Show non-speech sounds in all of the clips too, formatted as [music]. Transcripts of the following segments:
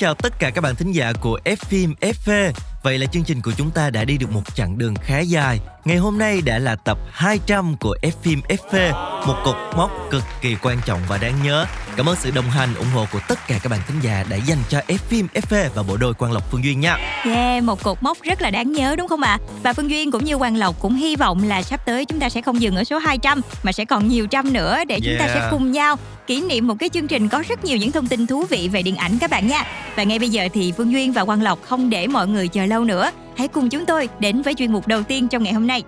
chào tất cả các bạn thính giả của F phim FV. Vậy là chương trình của chúng ta đã đi được một chặng đường khá dài. Ngày hôm nay đã là tập 200 của F phim FV, một cột mốc cực kỳ quan trọng và đáng nhớ. Cảm ơn sự đồng hành ủng hộ của tất cả các bạn thính giả đã dành cho F phim FV và bộ đôi Quang Lộc Phương Duyên nha. Yeah, một cột mốc rất là đáng nhớ đúng không ạ? Và Phương Duyên cũng như Quang Lộc cũng hy vọng là sắp tới chúng ta sẽ không dừng ở số 200 mà sẽ còn nhiều trăm nữa để chúng ta Yeah. sẽ cùng nhau kỷ niệm một cái chương trình có rất nhiều những thông tin thú vị về điện ảnh các bạn nha. Và ngay bây giờ thì Phương Duyên và Quang Lộc không để mọi người chờ lâu nữa. Hãy cùng chúng tôi đến với chuyên mục đầu tiên trong ngày hôm nay.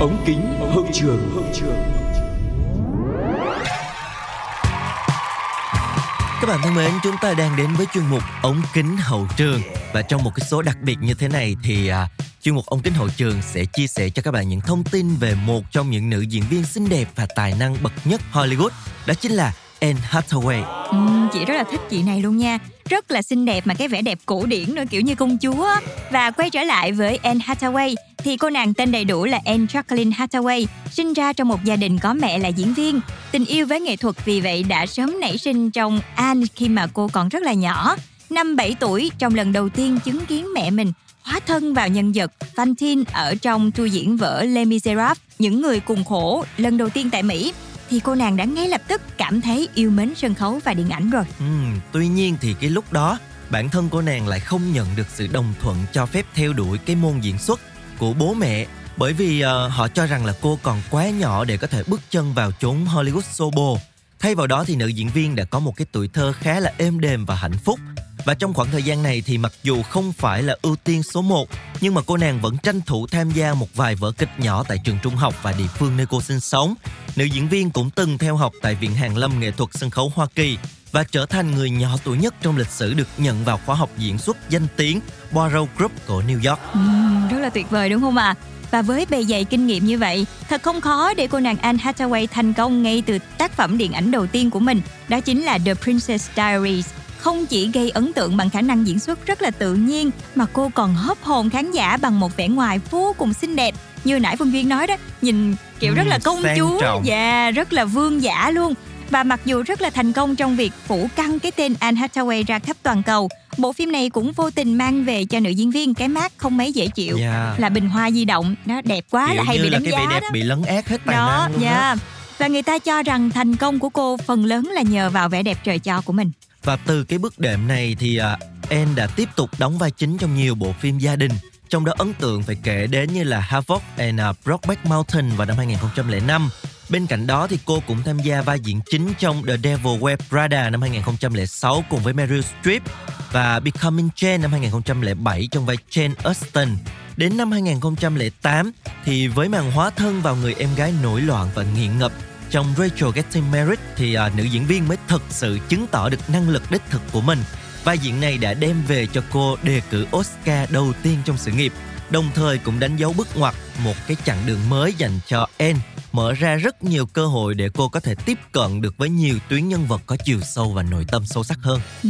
Ống kính hậu trường hậu trường Các bạn thân mến, chúng ta đang đến với chuyên mục ống kính hậu trường và trong một cái số đặc biệt như thế này thì à, chuyên mục ông kính hội trường sẽ chia sẻ cho các bạn những thông tin về một trong những nữ diễn viên xinh đẹp và tài năng bậc nhất Hollywood, đó chính là Anne Hathaway. Ừ, chị rất là thích chị này luôn nha. Rất là xinh đẹp mà cái vẻ đẹp cổ điển nữa kiểu như công chúa. Và quay trở lại với Anne Hathaway thì cô nàng tên đầy đủ là Anne Jacqueline Hathaway sinh ra trong một gia đình có mẹ là diễn viên. Tình yêu với nghệ thuật vì vậy đã sớm nảy sinh trong Anne khi mà cô còn rất là nhỏ. Năm 7 tuổi trong lần đầu tiên chứng kiến mẹ mình hóa thân vào nhân vật Fantine ở trong tour diễn vở Les Miserables những người cùng khổ lần đầu tiên tại Mỹ thì cô nàng đã ngay lập tức cảm thấy yêu mến sân khấu và điện ảnh rồi. Ừ, tuy nhiên thì cái lúc đó bản thân cô nàng lại không nhận được sự đồng thuận cho phép theo đuổi cái môn diễn xuất của bố mẹ bởi vì uh, họ cho rằng là cô còn quá nhỏ để có thể bước chân vào chốn Hollywood Sobo. Thay vào đó thì nữ diễn viên đã có một cái tuổi thơ khá là êm đềm và hạnh phúc. Và trong khoảng thời gian này thì mặc dù không phải là ưu tiên số 1 nhưng mà cô nàng vẫn tranh thủ tham gia một vài vở kịch nhỏ tại trường trung học và địa phương nơi cô sinh sống. Nữ diễn viên cũng từng theo học tại Viện Hàn Lâm Nghệ thuật Sân khấu Hoa Kỳ và trở thành người nhỏ tuổi nhất trong lịch sử được nhận vào khóa học diễn xuất danh tiếng Barrow Group của New York. Ừ, rất là tuyệt vời đúng không ạ? Và với bề dày kinh nghiệm như vậy, thật không khó để cô nàng Anne Hathaway thành công ngay từ tác phẩm điện ảnh đầu tiên của mình, đó chính là The Princess Diaries. Không chỉ gây ấn tượng bằng khả năng diễn xuất rất là tự nhiên, mà cô còn hấp hồn khán giả bằng một vẻ ngoài vô cùng xinh đẹp. Như nãy Phương Duyên nói đó, nhìn kiểu rất là công sang chúa, và rất là vương giả luôn. Và mặc dù rất là thành công trong việc phủ căng cái tên Anne Hathaway ra khắp toàn cầu, bộ phim này cũng vô tình mang về cho nữ diễn viên cái mát không mấy dễ chịu Yeah. là bình hoa di động nó đẹp quá Kiểu là hay bị đánh cái vẻ giá đẹp đó bị lấn át hết tài đó năng luôn dạ á. và người ta cho rằng thành công của cô phần lớn là nhờ vào vẻ đẹp trời cho của mình và từ cái bước đệm này thì à, Anne đã tiếp tục đóng vai chính trong nhiều bộ phim gia đình. Trong đó ấn tượng phải kể đến như là Havoc and uh, Brokeback Mountain vào năm 2005. Bên cạnh đó thì cô cũng tham gia vai diễn chính trong The Devil Wears Prada năm 2006 cùng với Meryl Streep và Becoming Jane năm 2007 trong vai Jane Austen. Đến năm 2008 thì với màn hóa thân vào người em gái nổi loạn và nghiện ngập trong Rachel Getting Married thì à, nữ diễn viên mới thực sự chứng tỏ được năng lực đích thực của mình. Vai diễn này đã đem về cho cô đề cử Oscar đầu tiên trong sự nghiệp, đồng thời cũng đánh dấu bước ngoặt một cái chặng đường mới dành cho Anne, mở ra rất nhiều cơ hội để cô có thể tiếp cận được với nhiều tuyến nhân vật có chiều sâu và nội tâm sâu sắc hơn. Ừ,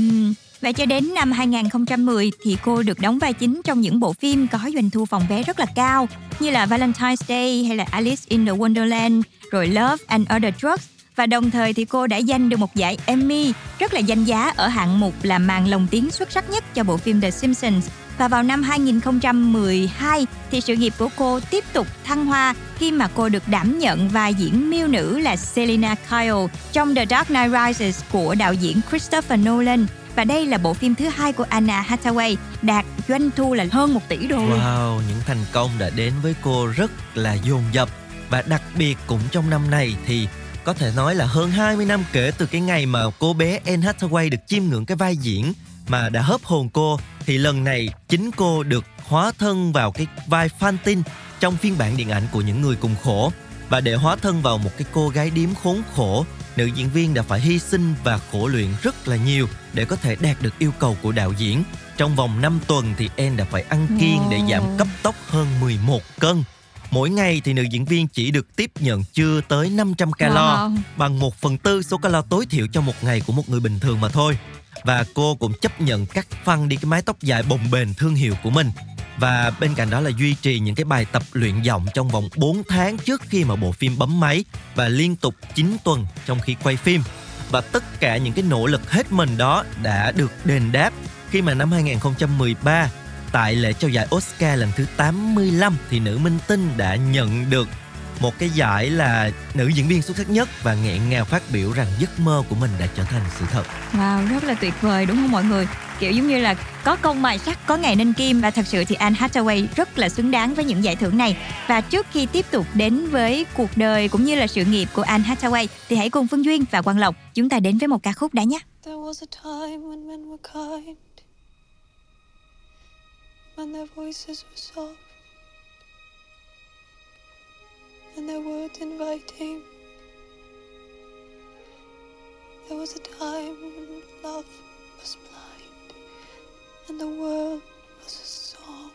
và cho đến năm 2010 thì cô được đóng vai chính trong những bộ phim có doanh thu phòng vé rất là cao như là Valentine's Day hay là Alice in the Wonderland, rồi Love and Other Drugs và đồng thời thì cô đã giành được một giải Emmy rất là danh giá ở hạng mục là màn lồng tiếng xuất sắc nhất cho bộ phim The Simpsons. Và vào năm 2012 thì sự nghiệp của cô tiếp tục thăng hoa khi mà cô được đảm nhận vai diễn miêu nữ là Selina Kyle trong The Dark Knight Rises của đạo diễn Christopher Nolan. Và đây là bộ phim thứ hai của Anna Hathaway đạt doanh thu là hơn 1 tỷ đô. Wow, những thành công đã đến với cô rất là dồn dập và đặc biệt cũng trong năm này thì có thể nói là hơn 20 năm kể từ cái ngày mà cô bé Anne Hathaway được chiêm ngưỡng cái vai diễn mà đã hớp hồn cô thì lần này chính cô được hóa thân vào cái vai Fantine trong phiên bản điện ảnh của những người cùng khổ và để hóa thân vào một cái cô gái điếm khốn khổ nữ diễn viên đã phải hy sinh và khổ luyện rất là nhiều để có thể đạt được yêu cầu của đạo diễn. Trong vòng 5 tuần thì Anne đã phải ăn kiêng để giảm cấp tốc hơn 11 cân Mỗi ngày thì nữ diễn viên chỉ được tiếp nhận chưa tới 500 calo wow. bằng 1 phần tư số calo tối thiểu cho một ngày của một người bình thường mà thôi. Và cô cũng chấp nhận cắt phăng đi cái mái tóc dài bồng bềnh thương hiệu của mình. Và bên cạnh đó là duy trì những cái bài tập luyện giọng trong vòng 4 tháng trước khi mà bộ phim bấm máy và liên tục 9 tuần trong khi quay phim. Và tất cả những cái nỗ lực hết mình đó đã được đền đáp khi mà năm 2013 tại lễ trao giải Oscar lần thứ 85 thì nữ minh tinh đã nhận được một cái giải là nữ diễn viên xuất sắc nhất và nghẹn ngào phát biểu rằng giấc mơ của mình đã trở thành sự thật. Wow, rất là tuyệt vời đúng không mọi người? Kiểu giống như là có công mài sắt, có ngày nên kim và thật sự thì Anne Hathaway rất là xứng đáng với những giải thưởng này. Và trước khi tiếp tục đến với cuộc đời cũng như là sự nghiệp của Anne Hathaway thì hãy cùng Phương Duyên và Quang Lộc chúng ta đến với một ca khúc đã nhé. There was a time when men were kind. And their voices were soft, and their words inviting. There was a time when love was blind, and the world was a song,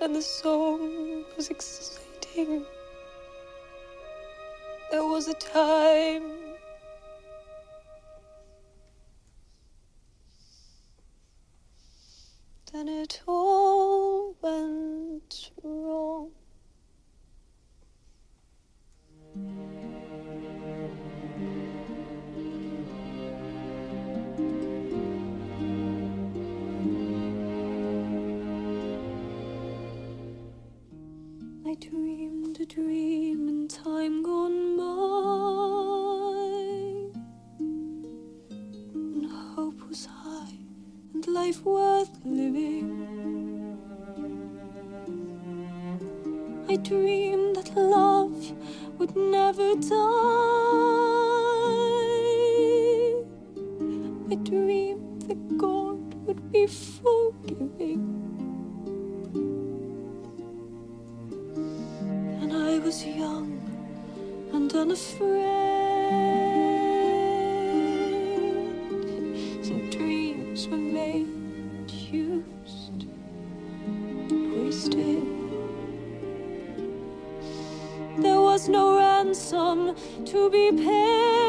and the song was exciting. There was a time was no ransom to be paid,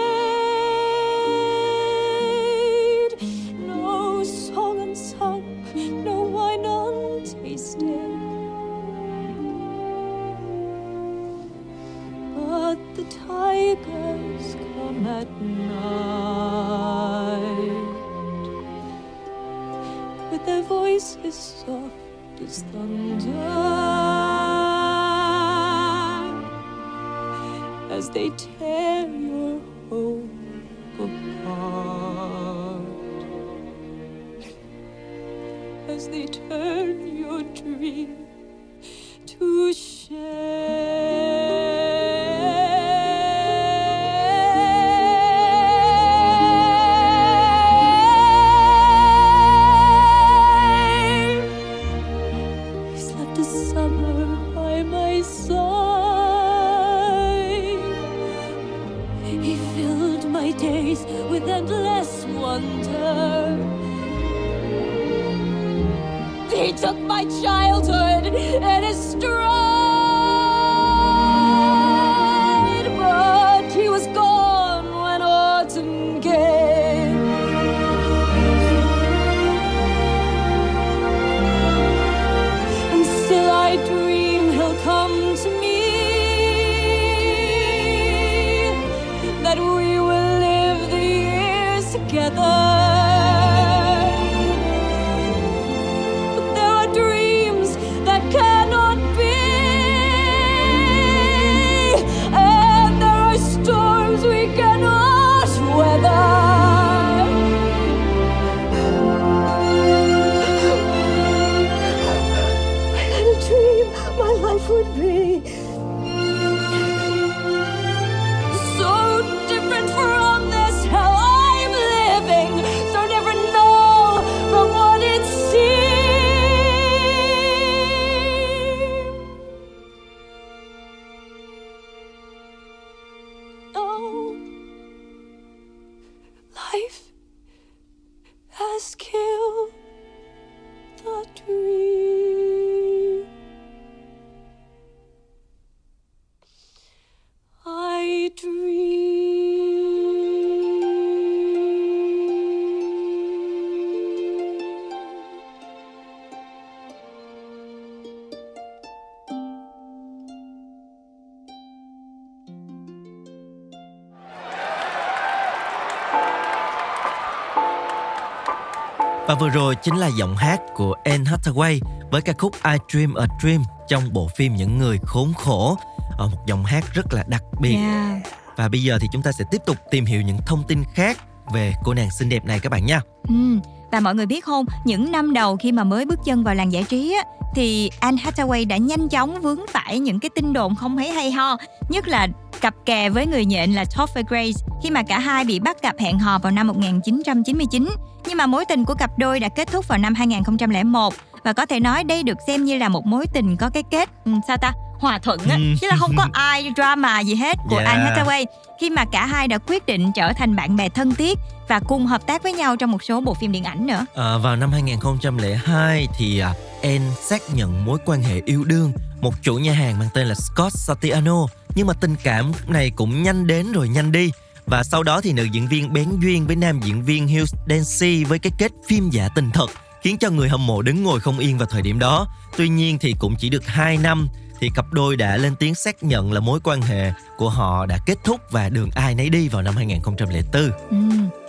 He took my childhood and estranged. life vừa rồi chính là giọng hát của Anne Hathaway với ca khúc I Dream a Dream trong bộ phim Những người khốn khổ. Ờ, một giọng hát rất là đặc biệt. Yeah. Và bây giờ thì chúng ta sẽ tiếp tục tìm hiểu những thông tin khác về cô nàng xinh đẹp này các bạn nha. Ừ. Và mọi người biết không, những năm đầu khi mà mới bước chân vào làng giải trí á, thì Anne Hathaway đã nhanh chóng vướng phải những cái tin đồn không mấy hay ho, nhất là cặp kè với người nhện là Topher Grace khi mà cả hai bị bắt gặp hẹn hò vào năm 1999. Nhưng mà mối tình của cặp đôi đã kết thúc vào năm 2001 và có thể nói đây được xem như là một mối tình có cái kết ừ, sao ta hòa thuận á Ừ. chứ là không có [laughs] ai drama gì hết của Yeah. Anne Hathaway khi mà cả hai đã quyết định trở thành bạn bè thân thiết và cùng hợp tác với nhau trong một số bộ phim điện ảnh nữa. À, vào năm 2002 thì à, Anne xác nhận mối quan hệ yêu đương một chủ nhà hàng mang tên là Scott Satiano nhưng mà tình cảm này cũng nhanh đến rồi nhanh đi và sau đó thì nữ diễn viên bén duyên với nam diễn viên Hugh Dancy với cái kết phim giả tình thật, khiến cho người hâm mộ đứng ngồi không yên vào thời điểm đó. Tuy nhiên thì cũng chỉ được 2 năm thì cặp đôi đã lên tiếng xác nhận là mối quan hệ của họ đã kết thúc và đường ai nấy đi vào năm 2004. Ừ.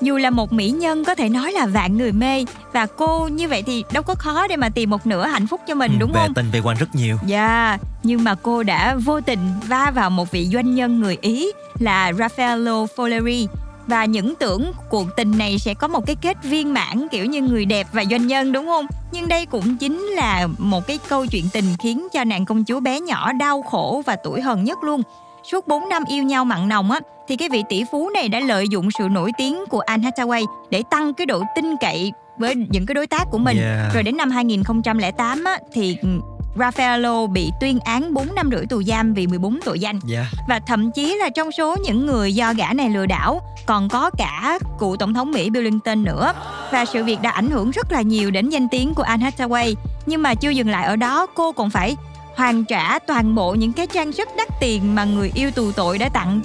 Dù là một mỹ nhân có thể nói là vạn người mê và cô như vậy thì đâu có khó để mà tìm một nửa hạnh phúc cho mình Ừ, đúng về không? tình về quan rất nhiều. Dạ, nhưng mà cô đã vô tình va vào một vị doanh nhân người Ý là Raffaello Folleri và những tưởng cuộc tình này sẽ có một cái kết viên mãn kiểu như người đẹp và doanh nhân đúng không? Nhưng đây cũng chính là một cái câu chuyện tình khiến cho nàng công chúa bé nhỏ đau khổ và tuổi hờn nhất luôn. Suốt 4 năm yêu nhau mặn nồng á thì cái vị tỷ phú này đã lợi dụng sự nổi tiếng của Anne Hathaway để tăng cái độ tin cậy với những cái đối tác của mình. Yeah. Rồi đến năm 2008 á thì Raffaello bị tuyên án 4 năm rưỡi tù giam vì 14 tội danh. Dạ. và thậm chí là trong số những người do gã này lừa đảo còn có cả cựu tổng thống Mỹ Bill Clinton nữa. Và sự việc đã ảnh hưởng rất là nhiều đến danh tiếng của Anne Hathaway. Nhưng mà chưa dừng lại ở đó cô còn phải hoàn trả toàn bộ những cái trang sức đắt tiền mà người yêu tù tội đã tặng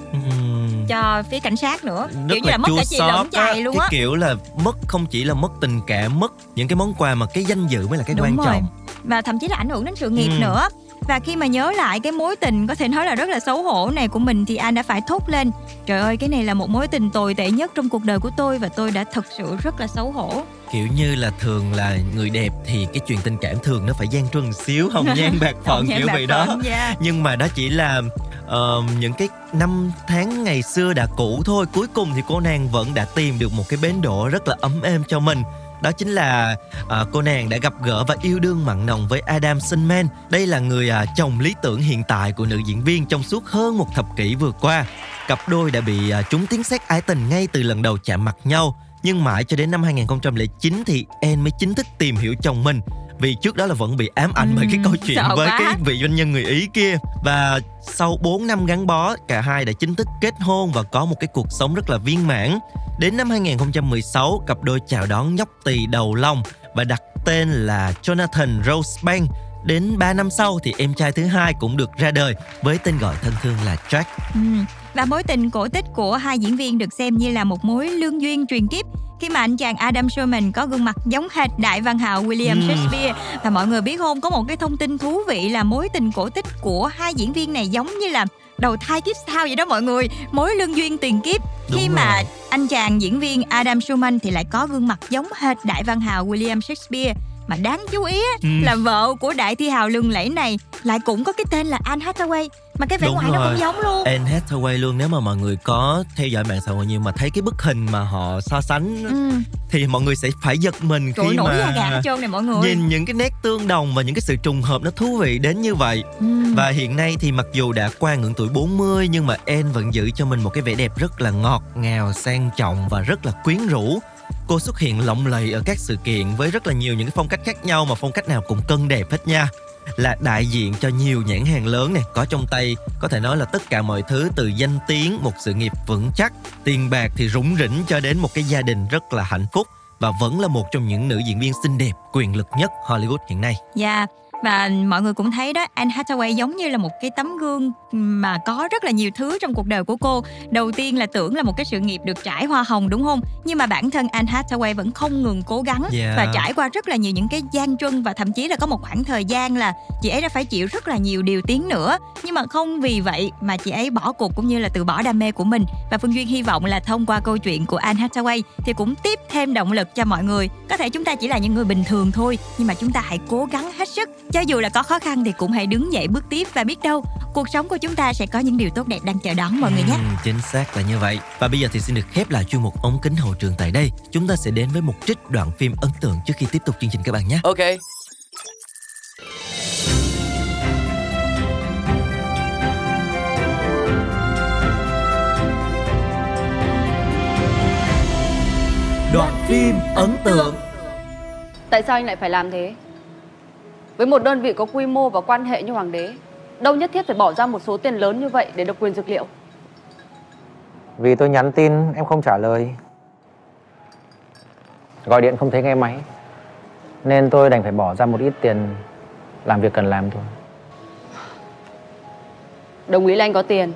cho phía cảnh sát nữa. Rất kiểu như là mất cả chị lẫn chài luôn á. Kiểu là mất không chỉ là mất tình cảm mất những cái món quà mà cái danh dự mới là cái Đúng quan rồi. trọng và thậm chí là ảnh hưởng đến sự nghiệp Ừ. nữa và khi mà nhớ lại cái mối tình có thể nói là rất là xấu hổ này của mình thì anh đã phải thốt lên trời ơi cái này là một mối tình tồi tệ nhất trong cuộc đời của tôi và tôi đã thật sự rất là xấu hổ kiểu như là thường là người đẹp thì cái chuyện tình cảm thường nó phải gian truân xíu hồng nhan [laughs] bạc phận kiểu vậy đó phận, yeah. nhưng mà đó chỉ là ờ, những cái năm tháng ngày xưa đã cũ thôi cuối cùng thì cô nàng vẫn đã tìm được một cái bến đỗ rất là ấm êm cho mình đó chính là à, cô nàng đã gặp gỡ và yêu đương mặn nồng với Adam Sandman. Đây là người à, chồng lý tưởng hiện tại của nữ diễn viên trong suốt hơn một thập kỷ vừa qua. Cặp đôi đã bị à, trúng tiếng xét ái tình ngay từ lần đầu chạm mặt nhau. Nhưng mãi cho đến năm 2009 thì Anne mới chính thức tìm hiểu chồng mình vì trước đó là vẫn bị ám ảnh bởi cái câu chuyện với quá. cái vị doanh nhân người Ý kia và sau 4 năm gắn bó cả hai đã chính thức kết hôn và có một cái cuộc sống rất là viên mãn đến năm 2016 cặp đôi chào đón nhóc tỳ đầu long và đặt tên là Jonathan Rosebank đến 3 năm sau thì em trai thứ hai cũng được ra đời với tên gọi thân thương là Jack Ừ. Và mối tình cổ tích của hai diễn viên được xem như là một mối lương duyên truyền kiếp khi mà anh chàng Adam Sherman có gương mặt giống hệt đại văn hào William Ừ. Shakespeare và mọi người biết không có một cái thông tin thú vị là mối tình cổ tích của hai diễn viên này giống như là đầu thai kiếp sau vậy đó mọi người mối lương duyên tiền kiếp Đúng khi mà rồi. anh chàng diễn viên Adam Sherman thì lại có gương mặt giống hệt đại văn hào William Shakespeare mà đáng chú ý á, Ừ. là vợ của đại thi hào lừng lẫy này lại cũng có cái tên là Anne Hathaway mà cái vẻ Đúng ngoài nó rồi. cũng giống luôn Anne Hathaway luôn nếu mà mọi người có theo dõi mạng xã hội nhiều mà thấy cái bức hình mà họ so sánh Ừ. thì mọi người sẽ phải giật mình Trời khi nổi da mà hết trơn này mọi người nhìn những cái nét tương đồng và những cái sự trùng hợp nó thú vị đến như vậy ừ. Và hiện nay thì mặc dù đã qua ngưỡng tuổi 40 nhưng mà Anne vẫn giữ cho mình một cái vẻ đẹp rất là ngọt ngào, sang trọng và rất là quyến rũ. Cô xuất hiện lộng lẫy ở các sự kiện với rất là nhiều những cái phong cách khác nhau mà phong cách nào cũng cân đẹp hết nha. là đại diện cho nhiều nhãn hàng lớn này có trong tay có thể nói là tất cả mọi thứ từ danh tiếng một sự nghiệp vững chắc tiền bạc thì rủng rỉnh cho đến một cái gia đình rất là hạnh phúc và vẫn là một trong những nữ diễn viên xinh đẹp quyền lực nhất Hollywood hiện nay. Dạ, và mọi người cũng thấy đó Anne Hathaway giống như là một cái tấm gương mà có rất là nhiều thứ trong cuộc đời của cô. Đầu tiên là tưởng là một cái sự nghiệp được trải hoa hồng đúng không? Nhưng mà bản thân Anne Hathaway vẫn không ngừng cố gắng Yeah. và trải qua rất là nhiều những cái gian truân và thậm chí là có một khoảng thời gian là chị ấy đã phải chịu rất là nhiều điều tiếng nữa. Nhưng mà không vì vậy mà chị ấy bỏ cuộc cũng như là từ bỏ đam mê của mình. Và Phương Duyên hy vọng là thông qua câu chuyện của Anne Hathaway thì cũng tiếp thêm động lực cho mọi người. Có thể chúng ta chỉ là những người bình thường thôi nhưng mà chúng ta hãy cố gắng hết sức cho dù là có khó khăn thì cũng hãy đứng dậy bước tiếp và biết đâu cuộc sống của chúng ta sẽ có những điều tốt đẹp đang chờ đón mọi người nhé chính xác là như vậy. Và bây giờ thì xin được khép lại chuyên mục ống kính hậu trường tại đây. Chúng ta sẽ đến với một trích đoạn phim ấn tượng trước khi tiếp tục chương trình các bạn nhé. Ok. Đoạn phim ấn tượng. Tại sao anh lại phải làm thế? Với một đơn vị có quy mô và quan hệ như Hoàng đế, đâu nhất thiết phải bỏ ra một số tiền lớn như vậy để độc quyền dược liệu. Vì tôi nhắn tin em không trả lời Gọi điện không thấy nghe máy Nên tôi đành phải bỏ ra một ít tiền Làm việc cần làm thôi Đồng ý là anh có tiền.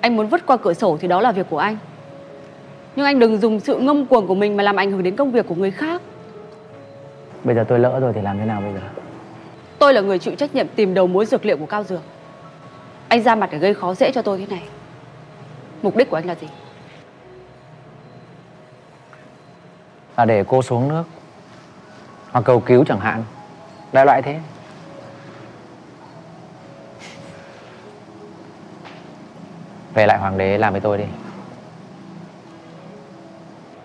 Anh muốn vứt qua cửa sổ thì đó là việc của anh. Nhưng anh đừng dùng sự ngông cuồng của mình mà làm ảnh hưởng đến công việc của người khác. Bây giờ tôi lỡ rồi thì làm thế nào bây giờ Tôi là người chịu trách nhiệm tìm đầu mối dược liệu của Cao Dược. Anh ra mặt để gây khó dễ cho tôi thế này. Mục đích của anh là gì? Là để cô xuống nước Hoặc cầu cứu chẳng hạn Đại loại thế Về lại hoàng đế làm với tôi đi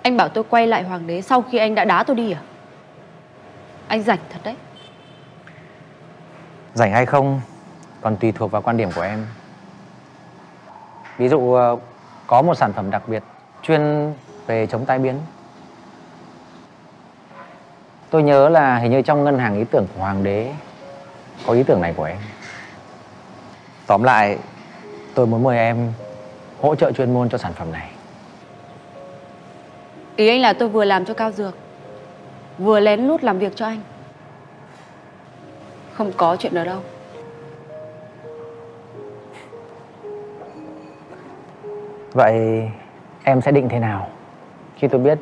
Anh bảo tôi quay lại Hoàng đế sau khi anh đã đá tôi đi à? Anh rảnh thật đấy. Rảnh hay không, Còn tùy thuộc vào quan điểm của em. Ví dụ ờ, Có một sản phẩm đặc biệt Chuyên về chống tai biến. Tôi nhớ là hình như trong ngân hàng ý tưởng của Hoàng đế Có ý tưởng này của em. Tóm lại, Tôi muốn mời em Hỗ trợ chuyên môn cho sản phẩm này. Ý anh là tôi vừa làm cho Cao Dược, Vừa lén lút làm việc cho anh. Không có chuyện đó đâu. Vậy em sẽ định thế nào? Khi tôi biết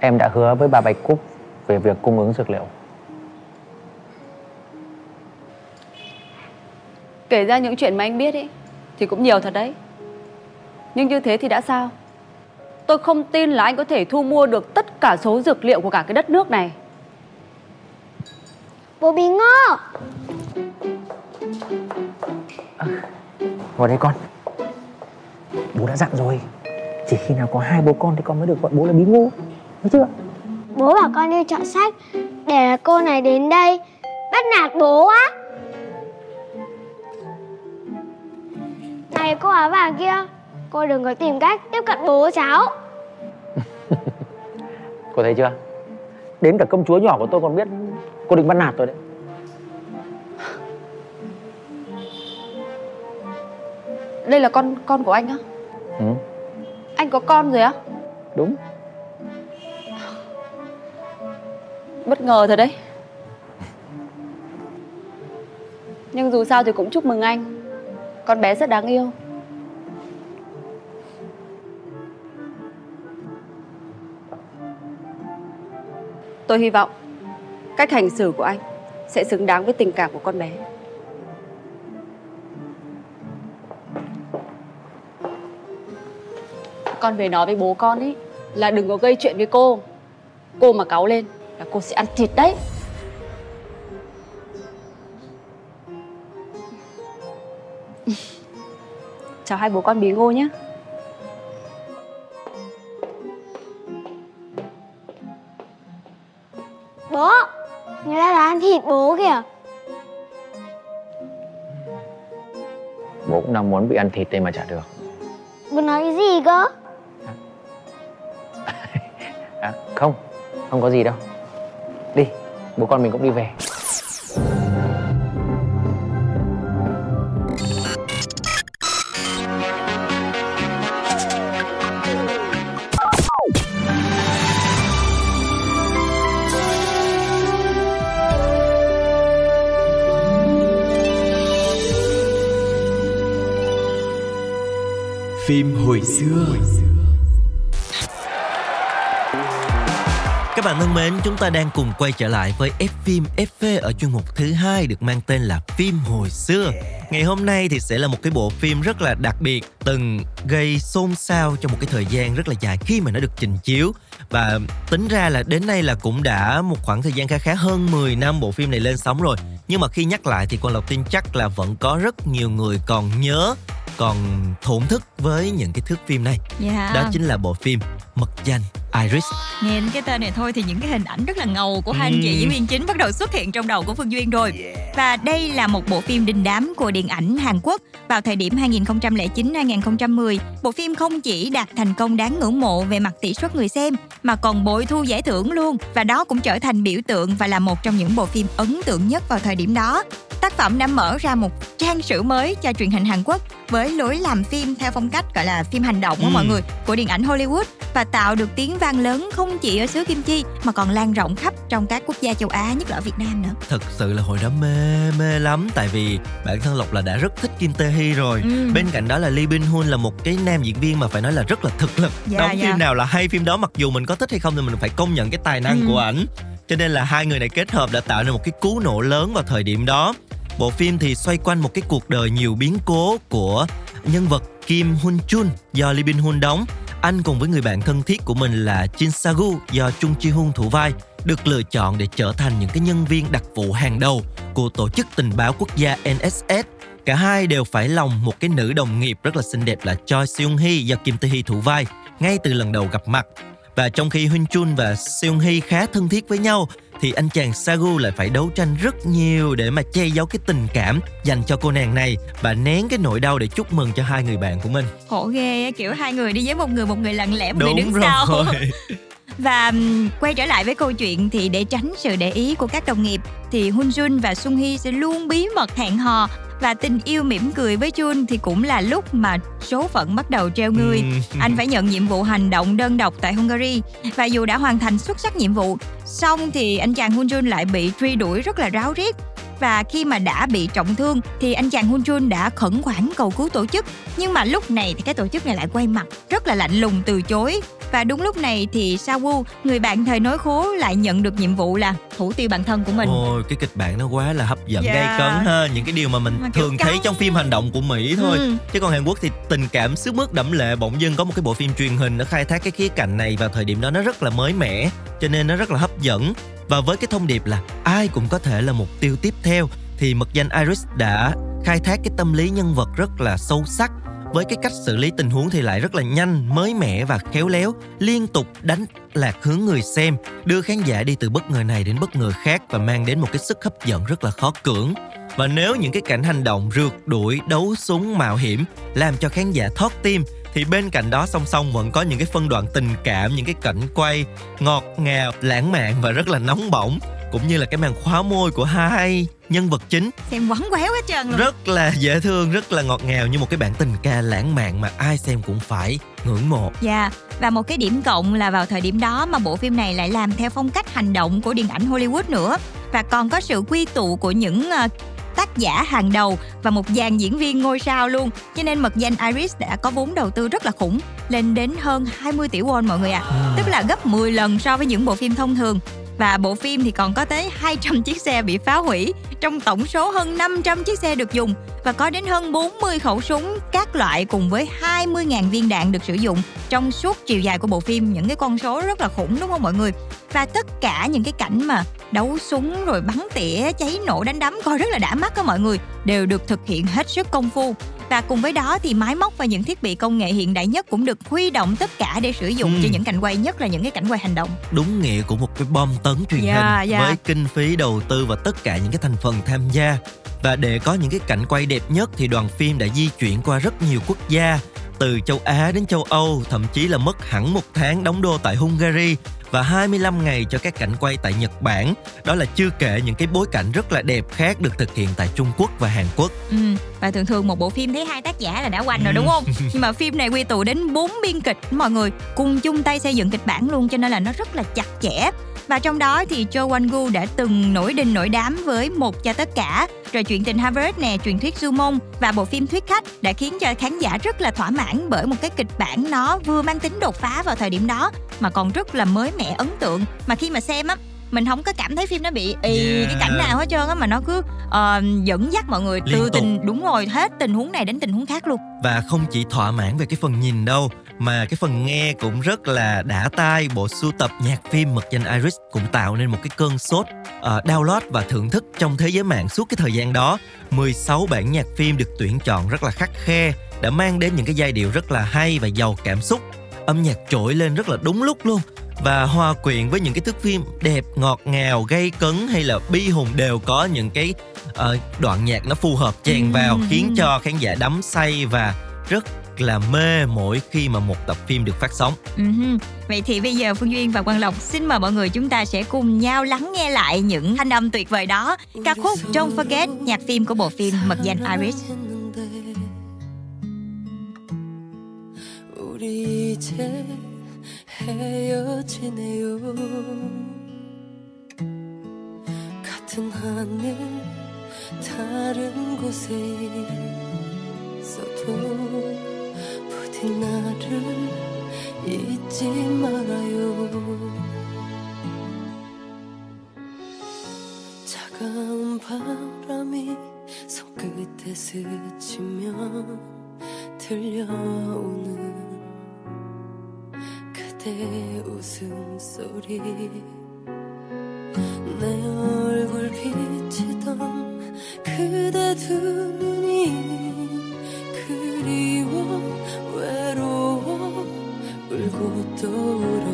Em đã hứa với bà Bạch Cúc Về việc cung ứng dược liệu. Kể ra những chuyện mà anh biết ý Thì cũng nhiều thật đấy. Nhưng như thế thì đã sao? Tôi không tin là anh có thể thu mua được tất cả số dược liệu của cả cái đất nước này Bố bí ngô. Vào đây con. Bố đã dặn rồi. Chỉ khi nào có hai bố con thì con mới được gọi bố là bí ngô. Thấy chưa? Bố bảo con đi chọn sách Để là cô này đến đây. Bắt nạt bố á Này cô áo vàng kia Cô đừng có tìm cách tiếp cận bố cháu. [laughs] Cô thấy chưa? Đến cả công chúa nhỏ của tôi còn biết Cô định bắt nạt tôi đấy. Đây là con con của anh á? Ừ, Anh có con rồi á? Đúng. Bất ngờ thật đấy. Nhưng dù sao thì cũng chúc mừng anh. Con bé rất đáng yêu. Tôi hy vọng Cách hành xử của anh Sẽ xứng đáng với tình cảm của con bé. Con về nói với bố con ấy Là đừng có gây chuyện với cô. Cô mà cáu lên là cô sẽ ăn thịt đấy. Chào hai bố con bí ngô nhé muốn bị ăn thịt đây mà chả được. Bố nói cái gì cơ? À không Không có gì đâu. Đi Bố con mình cũng đi về phim hồi xưa Các bạn thân mến, chúng ta đang cùng quay trở lại với F phim FV ở chuyên mục thứ hai được mang tên là phim hồi xưa. Ngày hôm nay thì sẽ là một cái bộ phim rất là đặc biệt, từng gây xôn xao trong một cái thời gian rất là dài khi mà nó được trình chiếu và tính ra là đến nay là cũng đã một khoảng thời gian khá khá hơn 10 năm bộ phim này lên sóng rồi. Nhưng mà khi nhắc lại thì con Lộc tin chắc là vẫn có rất nhiều người còn nhớ còn thổn thức với những cái thước phim này. Dạ. Đó chính là bộ phim Mật danh Iris. Nghe đến cái tên này thôi thì những cái hình ảnh rất là ngầu của hai anh chị Ừm. diễn viên chính bắt đầu xuất hiện trong đầu của Phương Duyên rồi. Và đây là một bộ phim đình đám của điện ảnh Hàn Quốc vào thời điểm 2009-2010. Bộ phim không chỉ đạt thành công đáng ngưỡng mộ về mặt tỷ suất người xem mà còn bội thu giải thưởng luôn và đó cũng trở thành biểu tượng và là một trong những bộ phim ấn tượng nhất vào thời điểm đó. Tác phẩm đã mở ra một trang sử mới cho truyền hình Hàn Quốc với lối làm phim theo phong cách gọi là phim hành động á Ừ. mọi người của điện ảnh Hollywood và tạo được tiếng vang lớn không chỉ ở xứ Kim Chi mà còn lan rộng khắp trong các quốc gia châu Á nhất là ở Việt Nam nữa. Thật sự là hồi đó mê mê lắm tại vì bản thân Lộc là đã rất thích Kim Tae Hee rồi. Ừ. Bên cạnh đó là Lee Bin Hun là một cái nam diễn viên mà phải nói là rất là thực lực. Dạ, Đóng dạ. phim nào là hay phim đó mặc dù mình có thích hay không thì mình phải công nhận cái tài năng Ừ. của ảnh. Cho nên là hai người này kết hợp đã tạo nên một cái cú nổ lớn vào thời điểm đó. Bộ phim thì xoay quanh một cái cuộc đời nhiều biến cố của nhân vật Kim Hun Chun do Lee Bin Hun đóng. Anh cùng với người bạn thân thiết của mình là Jin Sagu do Chung Ji Hun thủ vai được lựa chọn để trở thành những cái nhân viên đặc vụ hàng đầu của tổ chức tình báo quốc gia NSS. Cả hai đều phải lòng một cái nữ đồng nghiệp rất là xinh đẹp là Choi Seung Hee do Kim Tae Hee thủ vai ngay từ lần đầu gặp mặt. Và trong khi Hyun Chun và Seung Hee khá thân thiết với nhau thì anh chàng Sagu lại phải đấu tranh rất nhiều để mà che giấu cái tình cảm dành cho cô nàng này và nén cái nỗi đau để chúc mừng cho hai người bạn của mình. Khổ ghê kiểu hai người đi với một người một người lặng lẽ một người đứng Đúng sau. [laughs] Và quay trở lại với câu chuyện thì để tránh sự để ý của các đồng nghiệp thì Hun Jun và Sung Hee sẽ luôn bí mật hẹn hò và tình yêu mỉm cười với Jun thì cũng là lúc mà số phận bắt đầu treo ngươi. Ừm. [laughs] Anh phải nhận nhiệm vụ hành động đơn độc tại Hungary và dù đã hoàn thành xuất sắc nhiệm vụ, xong thì anh chàng Hun Jun lại bị truy đuổi rất là ráo riết. Và khi mà đã bị trọng thương thì anh chàng Hun Jun đã khẩn khoản cầu cứu tổ chức. Nhưng mà lúc này thì cái tổ chức này lại quay mặt rất là lạnh lùng từ chối. Và đúng lúc này thì Sa Woo, người bạn thời nối khố lại nhận được nhiệm vụ là thủ tiêu bản thân của mình. Ôi cái kịch bản nó quá là hấp dẫn Dạ. gay cấn ha Những cái điều mà mình Mà thường thấy căng. trong phim hành động của Mỹ thôi Ừ. Chứ còn Hàn Quốc thì tình cảm sức mướt đẫm lệ Bỗng dưng có một cái bộ phim truyền hình Nó khai thác cái khía cạnh này vào thời điểm đó nó rất là mới mẻ Cho nên nó rất là hấp dẫn và với cái thông điệp là ai cũng có thể là mục tiêu tiếp theo Thì mật danh Iris đã khai thác cái tâm lý nhân vật rất là sâu sắc với cái cách xử lý tình huống thì lại rất là nhanh, mới mẻ và khéo léo, liên tục đánh lạc hướng người xem, đưa khán giả đi từ bất ngờ này đến bất ngờ khác và mang đến một cái sức hấp dẫn rất là khó cưỡng. Và nếu những cái cảnh hành động rượt đuổi, đấu súng, mạo hiểm làm cho khán giả thoát tim thì bên cạnh đó song song vẫn có những cái phân đoạn tình cảm, những cái cảnh quay ngọt ngào, lãng mạn và rất là nóng bỏng cũng như là cái màn khóa môi của hai nhân vật chính Xem quắn quéo hết trơn luôn. rất là dễ thương, rất là ngọt ngào như một cái bản tình ca lãng mạn mà ai xem cũng phải ngưỡng mộ. Dạ, và một cái điểm cộng là vào thời điểm đó mà bộ phim này lại làm theo phong cách hành động của điện ảnh Hollywood nữa và còn có sự quy tụ của những ờ, tác giả hàng đầu và một dàn diễn viên ngôi sao luôn. Cho nên mật danh Iris đã có vốn đầu tư rất là khủng, lên đến hơn 20 tỷ won mọi người ạ. Tức là gấp 10 lần so với những bộ phim thông thường. Và bộ phim thì còn có tới 200 chiếc xe bị phá hủy, trong tổng số hơn 500 chiếc xe được dùng và có đến hơn 40 khẩu súng các loại cùng với 20.000 viên đạn được sử dụng trong suốt chiều dài của bộ phim. Những cái con số rất là khủng, đúng không mọi người? Và tất cả những cái cảnh mà đấu súng rồi bắn tỉa, cháy nổ, đánh đấm, coi rất là đã mắt đó mọi người, đều được thực hiện hết sức công phu và cùng với đó thì máy móc và những thiết bị công nghệ hiện đại nhất cũng được huy động tất cả để sử dụng Ừ. cho những cảnh quay nhất là những cái cảnh quay hành động Đúng nghĩa của một cái bom tấn truyền Dạ, hình dạ. với kinh phí đầu tư và tất cả những cái thành phần tham gia. Và để có những cái cảnh quay đẹp nhất thì đoàn phim đã di chuyển qua rất nhiều quốc gia từ châu Á đến châu Âu, thậm chí là mất hẳn một tháng đóng đô tại Hungary và 25 ngày cho các cảnh quay tại Nhật Bản. Đó là chưa kể những cái bối cảnh rất là đẹp khác được thực hiện tại Trung Quốc và Hàn Quốc. Ừ, và thường thường một bộ phim thấy hai tác giả là đã quanh rồi đúng không? Nhưng mà phim này quy tụ đến bốn biên kịch mọi người cùng chung tay xây dựng kịch bản luôn cho nên là nó rất là chặt chẽ Và trong đó thì Cho Won Gu đã từng nổi đình nổi đám với một cho tất cả, rồi chuyện tình Harvard nè, truyền thuyết Du Mông và bộ phim Thuyết khách đã khiến cho khán giả rất là thỏa mãn bởi một cái kịch bản nó vừa mang tính đột phá vào thời điểm đó mà còn rất là mới mẻ ấn tượng mà khi mà xem á mình không có cảm thấy phim nó bị ì Yeah. cái cảnh nào hết trơn á mà nó cứ ờ, dẫn dắt mọi người Liên từ tục. tình đúng rồi hết tình huống này đến tình huống khác luôn và không chỉ thỏa mãn về cái phần nhìn đâu mà cái phần nghe cũng rất là đã tai bộ sưu tập nhạc phim mật danh Iris cũng tạo nên một cái cơn sốt ờ, download và thưởng thức trong thế giới mạng suốt cái thời gian đó. 16 bản nhạc phim được tuyển chọn rất là khắc khe đã mang đến những cái giai điệu rất là hay và giàu cảm xúc. Âm nhạc trỗi lên rất là đúng lúc luôn. Và hòa quyện với những cái thước phim đẹp ngọt ngào gây cấn hay là bi hùng đều có những cái ờ, đoạn nhạc nó phù hợp chèn vào khiến cho khán giả đắm say và rất là mê mỗi khi mà một tập phim được phát sóng Ừm, Vậy thì bây giờ Phương Duyên và Quang Lộc xin mời mọi người chúng ta sẽ cùng nhau lắng nghe lại những thanh âm tuyệt vời đó. Ca khúc Don't Forget, nhạc phim của bộ phim Mật danh Iris. 우리 이제 헤어지네요 같은 하늘 다른 곳에 있어도 부디 나를 잊지 말아요. 차가운 바람이 손끝에 스치며 들려오는 그대 웃음소리. 내 얼굴 비치던 그대 두 눈이 futuro.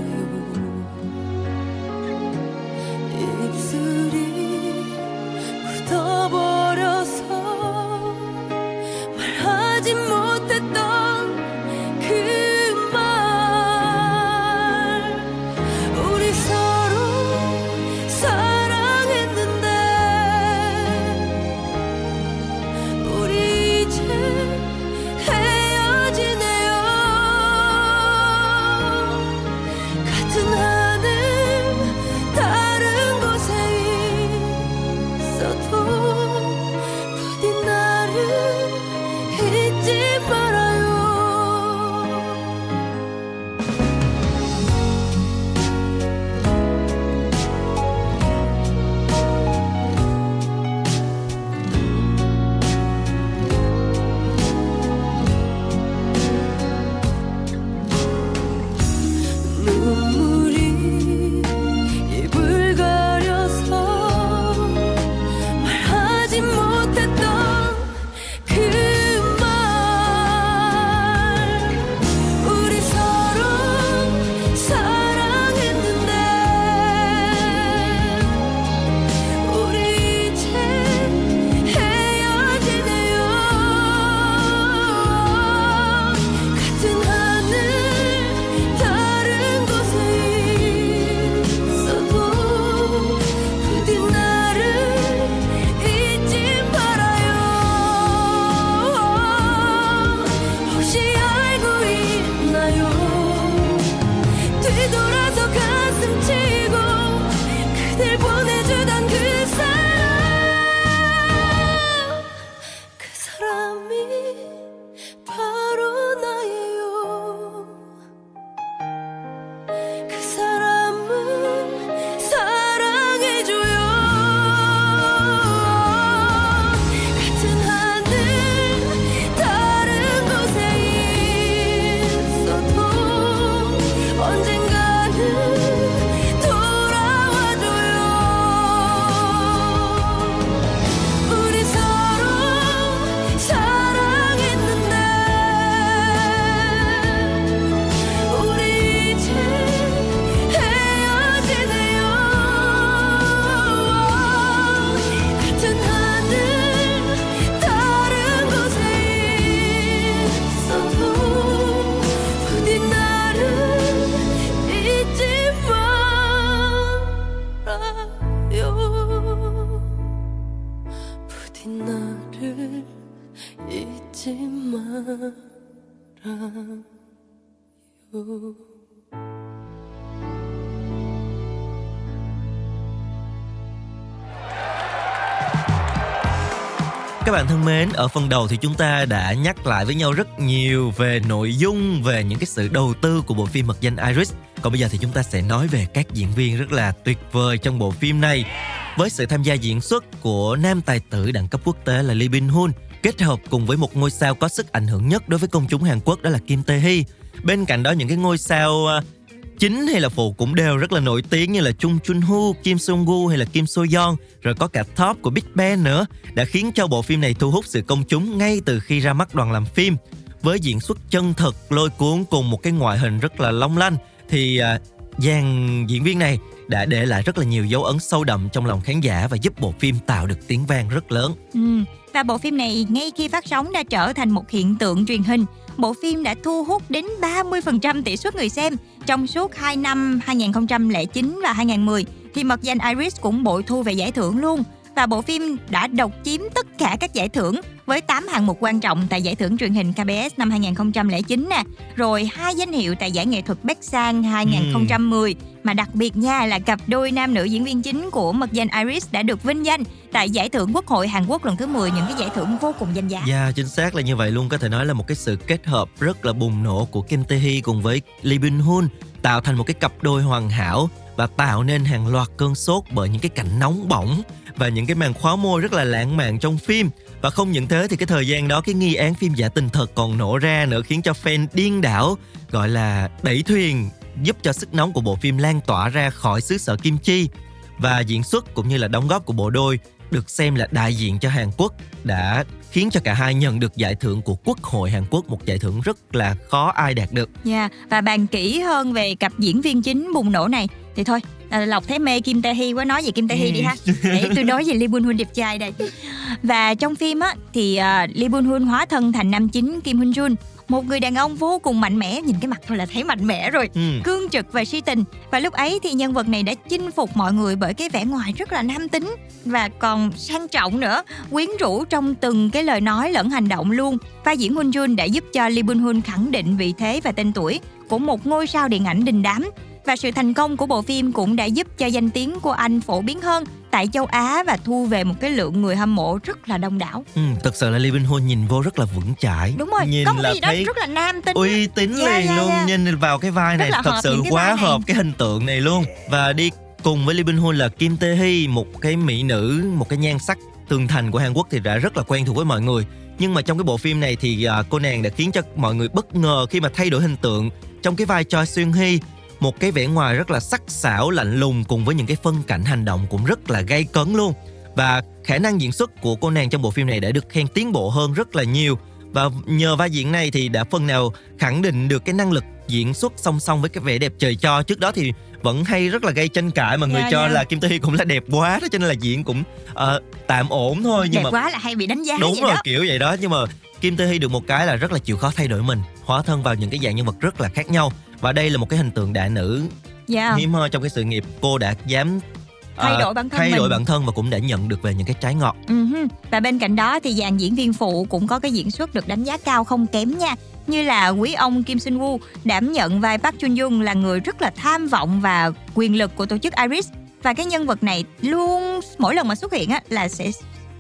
Các bạn thân mến, ở phần đầu thì chúng ta đã nhắc lại với nhau rất nhiều về nội dung, về những cái sự đầu tư của bộ phim Mật danh Iris. Còn bây giờ thì chúng ta sẽ nói về các diễn viên rất là tuyệt vời trong bộ phim này. Với sự tham gia diễn xuất của nam tài tử đẳng cấp quốc tế là Lee Bin Hun, kết hợp cùng với một ngôi sao có sức ảnh hưởng nhất đối với công chúng Hàn Quốc đó là Kim Tae Hee. Bên cạnh đó những cái ngôi sao ờ, chính hay là phụ cũng đều rất là nổi tiếng như là Chung Chun Hu, Kim Sung Gu hay là Kim So Yeon, rồi có cả top của Big Bang nữa, đã khiến cho bộ phim này thu hút sự công chúng ngay từ khi ra mắt đoàn làm phim. Với diễn xuất chân thực, lôi cuốn cùng một cái ngoại hình rất là long lanh, thì à, dàn diễn viên này đã để lại rất là nhiều dấu ấn sâu đậm trong lòng khán giả và giúp bộ phim tạo được tiếng vang rất lớn. Ừ. Và bộ phim này ngay khi phát sóng đã trở thành một hiện tượng truyền hình. Bộ phim đã thu hút đến 30% tỷ suất người xem trong suốt 2 năm 2009 và 2010 thì mật danh Iris cũng bội thu về giải thưởng luôn. Và bộ phim đã độc chiếm tất cả các giải thưởng với 8 hạng mục quan trọng tại giải thưởng truyền hình KBS năm 2009 nè, rồi hai danh hiệu tại giải nghệ thuật Bắc Sang 2010 mà đặc biệt nha là cặp đôi nam nữ diễn viên chính của mật danh Iris đã được vinh danh tại giải thưởng Quốc hội Hàn Quốc lần thứ 10 những cái giải thưởng vô cùng danh giá. Dạ, yeah, chính xác là như vậy luôn. Có thể nói là một cái sự kết hợp rất là bùng nổ của Kim Tae Hee cùng với Lee Bin Hun tạo thành một cái cặp đôi hoàn hảo và tạo nên hàng loạt cơn sốt bởi những cái cảnh nóng bỏng và những cái màn khóa môi rất là lãng mạn trong phim. Và không những thế thì cái thời gian đó, cái nghi án phim giả tình thật còn nổ ra nữa, khiến cho fan điên đảo, gọi là đẩy thuyền, giúp cho sức nóng của bộ phim lan tỏa ra khỏi xứ sở kim chi. Và diễn xuất cũng như là đóng góp của bộ đôi được xem là đại diện cho Hàn Quốc đã khiến cho cả hai nhận được giải thưởng của Quốc hội Hàn Quốc một giải thưởng rất là khó ai đạt được. Dạ, yeah. và bàn kỹ hơn về cặp diễn viên chính bùng nổ này thì thôi à, lộc thấy mê kim tae hee quá nói về kim tae hee đi ha để tôi nói về lee bun hun đẹp trai đây và trong phim á thì uh, lee bun hun hóa thân thành nam chính kim hun jun một người đàn ông vô cùng mạnh mẽ nhìn cái mặt thôi là thấy mạnh mẽ rồi. Ừ. cương trực và si tình. Và lúc ấy thì nhân vật này đã chinh phục mọi người bởi cái vẻ ngoài rất là nam tính. Và còn sang trọng nữa quyến rũ trong từng cái lời nói lẫn hành động luôn. Vai diễn Hun Jun đã giúp cho Lee Bun Hun khẳng định vị thế và tên tuổi của một ngôi sao điện ảnh đình đám và sự thành công của bộ phim cũng đã giúp cho danh tiếng của anh phổ biến hơn tại châu Á và thu về một cái lượng người hâm mộ rất là đông đảo. Ừ, thực sự là Lee Bin Ho nhìn vô rất là vững chãi. Đúng rồi, nhìn có một là cái gì đó thấy rất là nam tính. uy tín Dạ, liền dạ, luôn dạ. nhìn vào cái vai này thật sự quá này. hợp cái hình tượng này luôn và đi cùng với Lee Bin Ho là Kim Tae Hee một cái mỹ nữ một cái nhan sắc tường thành của Hàn Quốc thì đã rất là quen thuộc với mọi người nhưng mà trong cái bộ phim này thì à, cô nàng đã khiến cho mọi người bất ngờ khi mà thay đổi hình tượng trong cái vai Choi Seung Hee một cái vẻ ngoài rất là sắc sảo lạnh lùng cùng với những cái phân cảnh hành động cũng rất là gay cấn luôn. Và khả năng diễn xuất của cô nàng trong bộ phim này đã được khen tiến bộ hơn rất là nhiều. Và nhờ vai diễn này thì đã phần nào khẳng định được cái năng lực diễn xuất song song với cái vẻ đẹp trời cho. Trước đó thì vẫn hay rất là gây tranh cãi mà người Dạ, cho dạ. là Kim Tae Hee cũng là đẹp quá đó cho nên là diễn cũng ờ, tạm ổn thôi. Nhưng Đẹp mà quá là hay bị đánh giá đúng rồi đó. kiểu vậy đó. Nhưng mà Kim Tae Hee được một cái là rất là chịu khó thay đổi mình hóa thân vào những cái dạng nhân vật rất là khác nhau và đây là một cái hình tượng đại nữ Dạ. hiếm hoi trong cái sự nghiệp cô đã dám Thay ờ, đổi bản thân thay đổi mình. bản thân và cũng đã nhận được về những cái trái ngọt hứ. Và bên cạnh đó thì dàn diễn viên phụ cũng có cái diễn xuất được đánh giá cao không kém nha. Như là quý ông Kim Sun Woo đảm nhận vai Park Chun Young là người rất là tham vọng và quyền lực của tổ chức Iris và cái nhân vật này luôn mỗi lần mà xuất hiện á là sẽ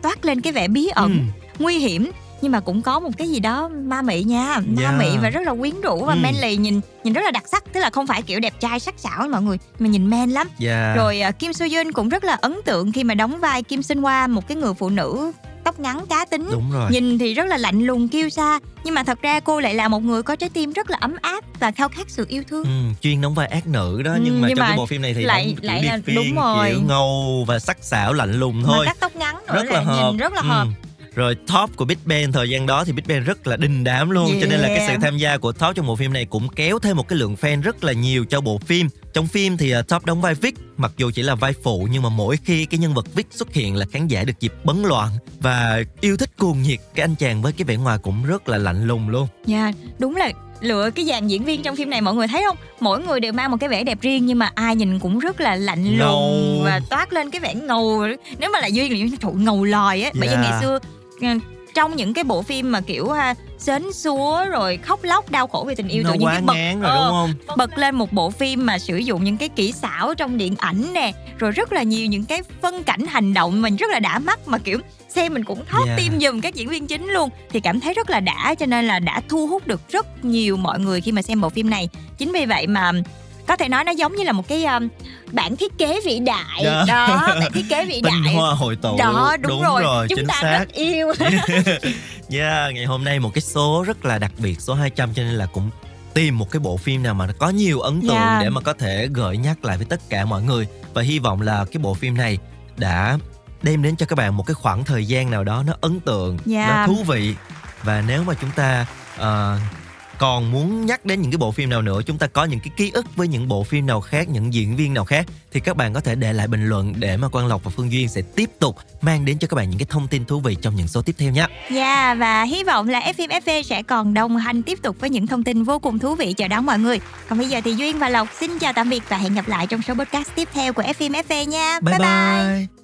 toát lên cái vẻ bí ẩn, Ừ. nguy hiểm nhưng mà cũng có một cái gì đó ma mị nha, ma Yeah. mị và rất là quyến rũ và Ừ. manly nhìn nhìn rất là đặc sắc, tức là không phải kiểu đẹp trai sắc sảo mọi người mà nhìn man lắm. Dạ. Rồi à, Kim Soo Yeon cũng rất là ấn tượng khi mà đóng vai Kim Sun Hoa một cái người phụ nữ tóc ngắn cá tính. đúng rồi Nhìn thì rất là lạnh lùng kiêu sa nhưng mà thật ra cô lại là một người có trái tim rất là ấm áp và khao khát sự yêu thương. Ừ, chuyên đóng vai ác nữ đó Ừ, nhưng mà nhưng trong mà cái bộ phim này thì lại- lại là- viên, đúng rồi. kiểu ngầu và sắc sảo lạnh lùng thôi Mà cắt tóc ngắn nữa rất là hợp nhìn rất là Ừ. rồi top của Big Bang thời gian đó thì Big Bang rất là đình đám luôn cho nên là cái Yeah. sự tham gia của top trong bộ phim này cũng kéo thêm một cái lượng fan rất là nhiều cho bộ phim trong phim thì uh, top đóng vai Vic mặc dù chỉ là vai phụ nhưng mà mỗi khi cái nhân vật Vic xuất hiện là khán giả được dịp bấn loạn và yêu thích cuồng nhiệt cái anh chàng với cái vẻ ngoài cũng rất là lạnh lùng luôn Dạ, đúng là lựa cái dàn diễn viên trong phim này mọi người thấy không? Mỗi người đều mang một cái vẻ đẹp riêng nhưng mà ai nhìn cũng rất là lạnh lùng và toát lên cái vẻ ngầu. Nếu mà là Duyên Duyên thụ ngầu lòi á, bởi vì ngày xưa trong những cái bộ phim mà kiểu ha, sến súa rồi khóc lóc đau khổ vì tình yêu nó tự nhiên cái bật rồi ờ, đúng không bật lên một bộ phim mà sử dụng những cái kỹ xảo trong điện ảnh nè rồi rất là nhiều những cái phân cảnh hành động mình rất là đã mắt mà kiểu xem mình cũng thót Yeah. tim giùm các diễn viên chính luôn thì cảm thấy rất là đã cho nên là đã thu hút được rất nhiều mọi người khi mà xem bộ phim này chính vì vậy mà có thể nói nó giống như là một cái um, bản thiết kế vĩ đại. Dạ. đó bản thiết kế vĩ [laughs] tinh đại. hoa hội tụ. Đó đúng, rồi, chúng chính ta xác. rất yêu. [laughs] Yeah, ngày hôm nay một cái số rất là đặc biệt số 200 cho nên là cũng tìm một cái bộ phim nào mà có nhiều ấn tượng Yeah. để mà có thể gợi nhắc lại với tất cả mọi người. Và hy vọng là cái bộ phim này đã đem đến cho các bạn một cái khoảng thời gian nào đó nó ấn tượng, Yeah. nó thú vị. Và nếu mà chúng ta ờ, còn muốn nhắc đến những cái bộ phim nào nữa chúng ta có những cái ký ức với những bộ phim nào khác những diễn viên nào khác thì các bạn có thể để lại bình luận để mà Quang Lộc và Phương Duyên sẽ tiếp tục mang đến cho các bạn những cái thông tin thú vị trong những số tiếp theo nhé. Yeah, và hy vọng là FM FV sẽ còn đồng hành tiếp tục với những thông tin vô cùng thú vị chờ đón mọi người. Còn bây giờ thì Duyên và Lộc xin chào tạm biệt và hẹn gặp lại trong số podcast tiếp theo của FM FV nha. bye. bye.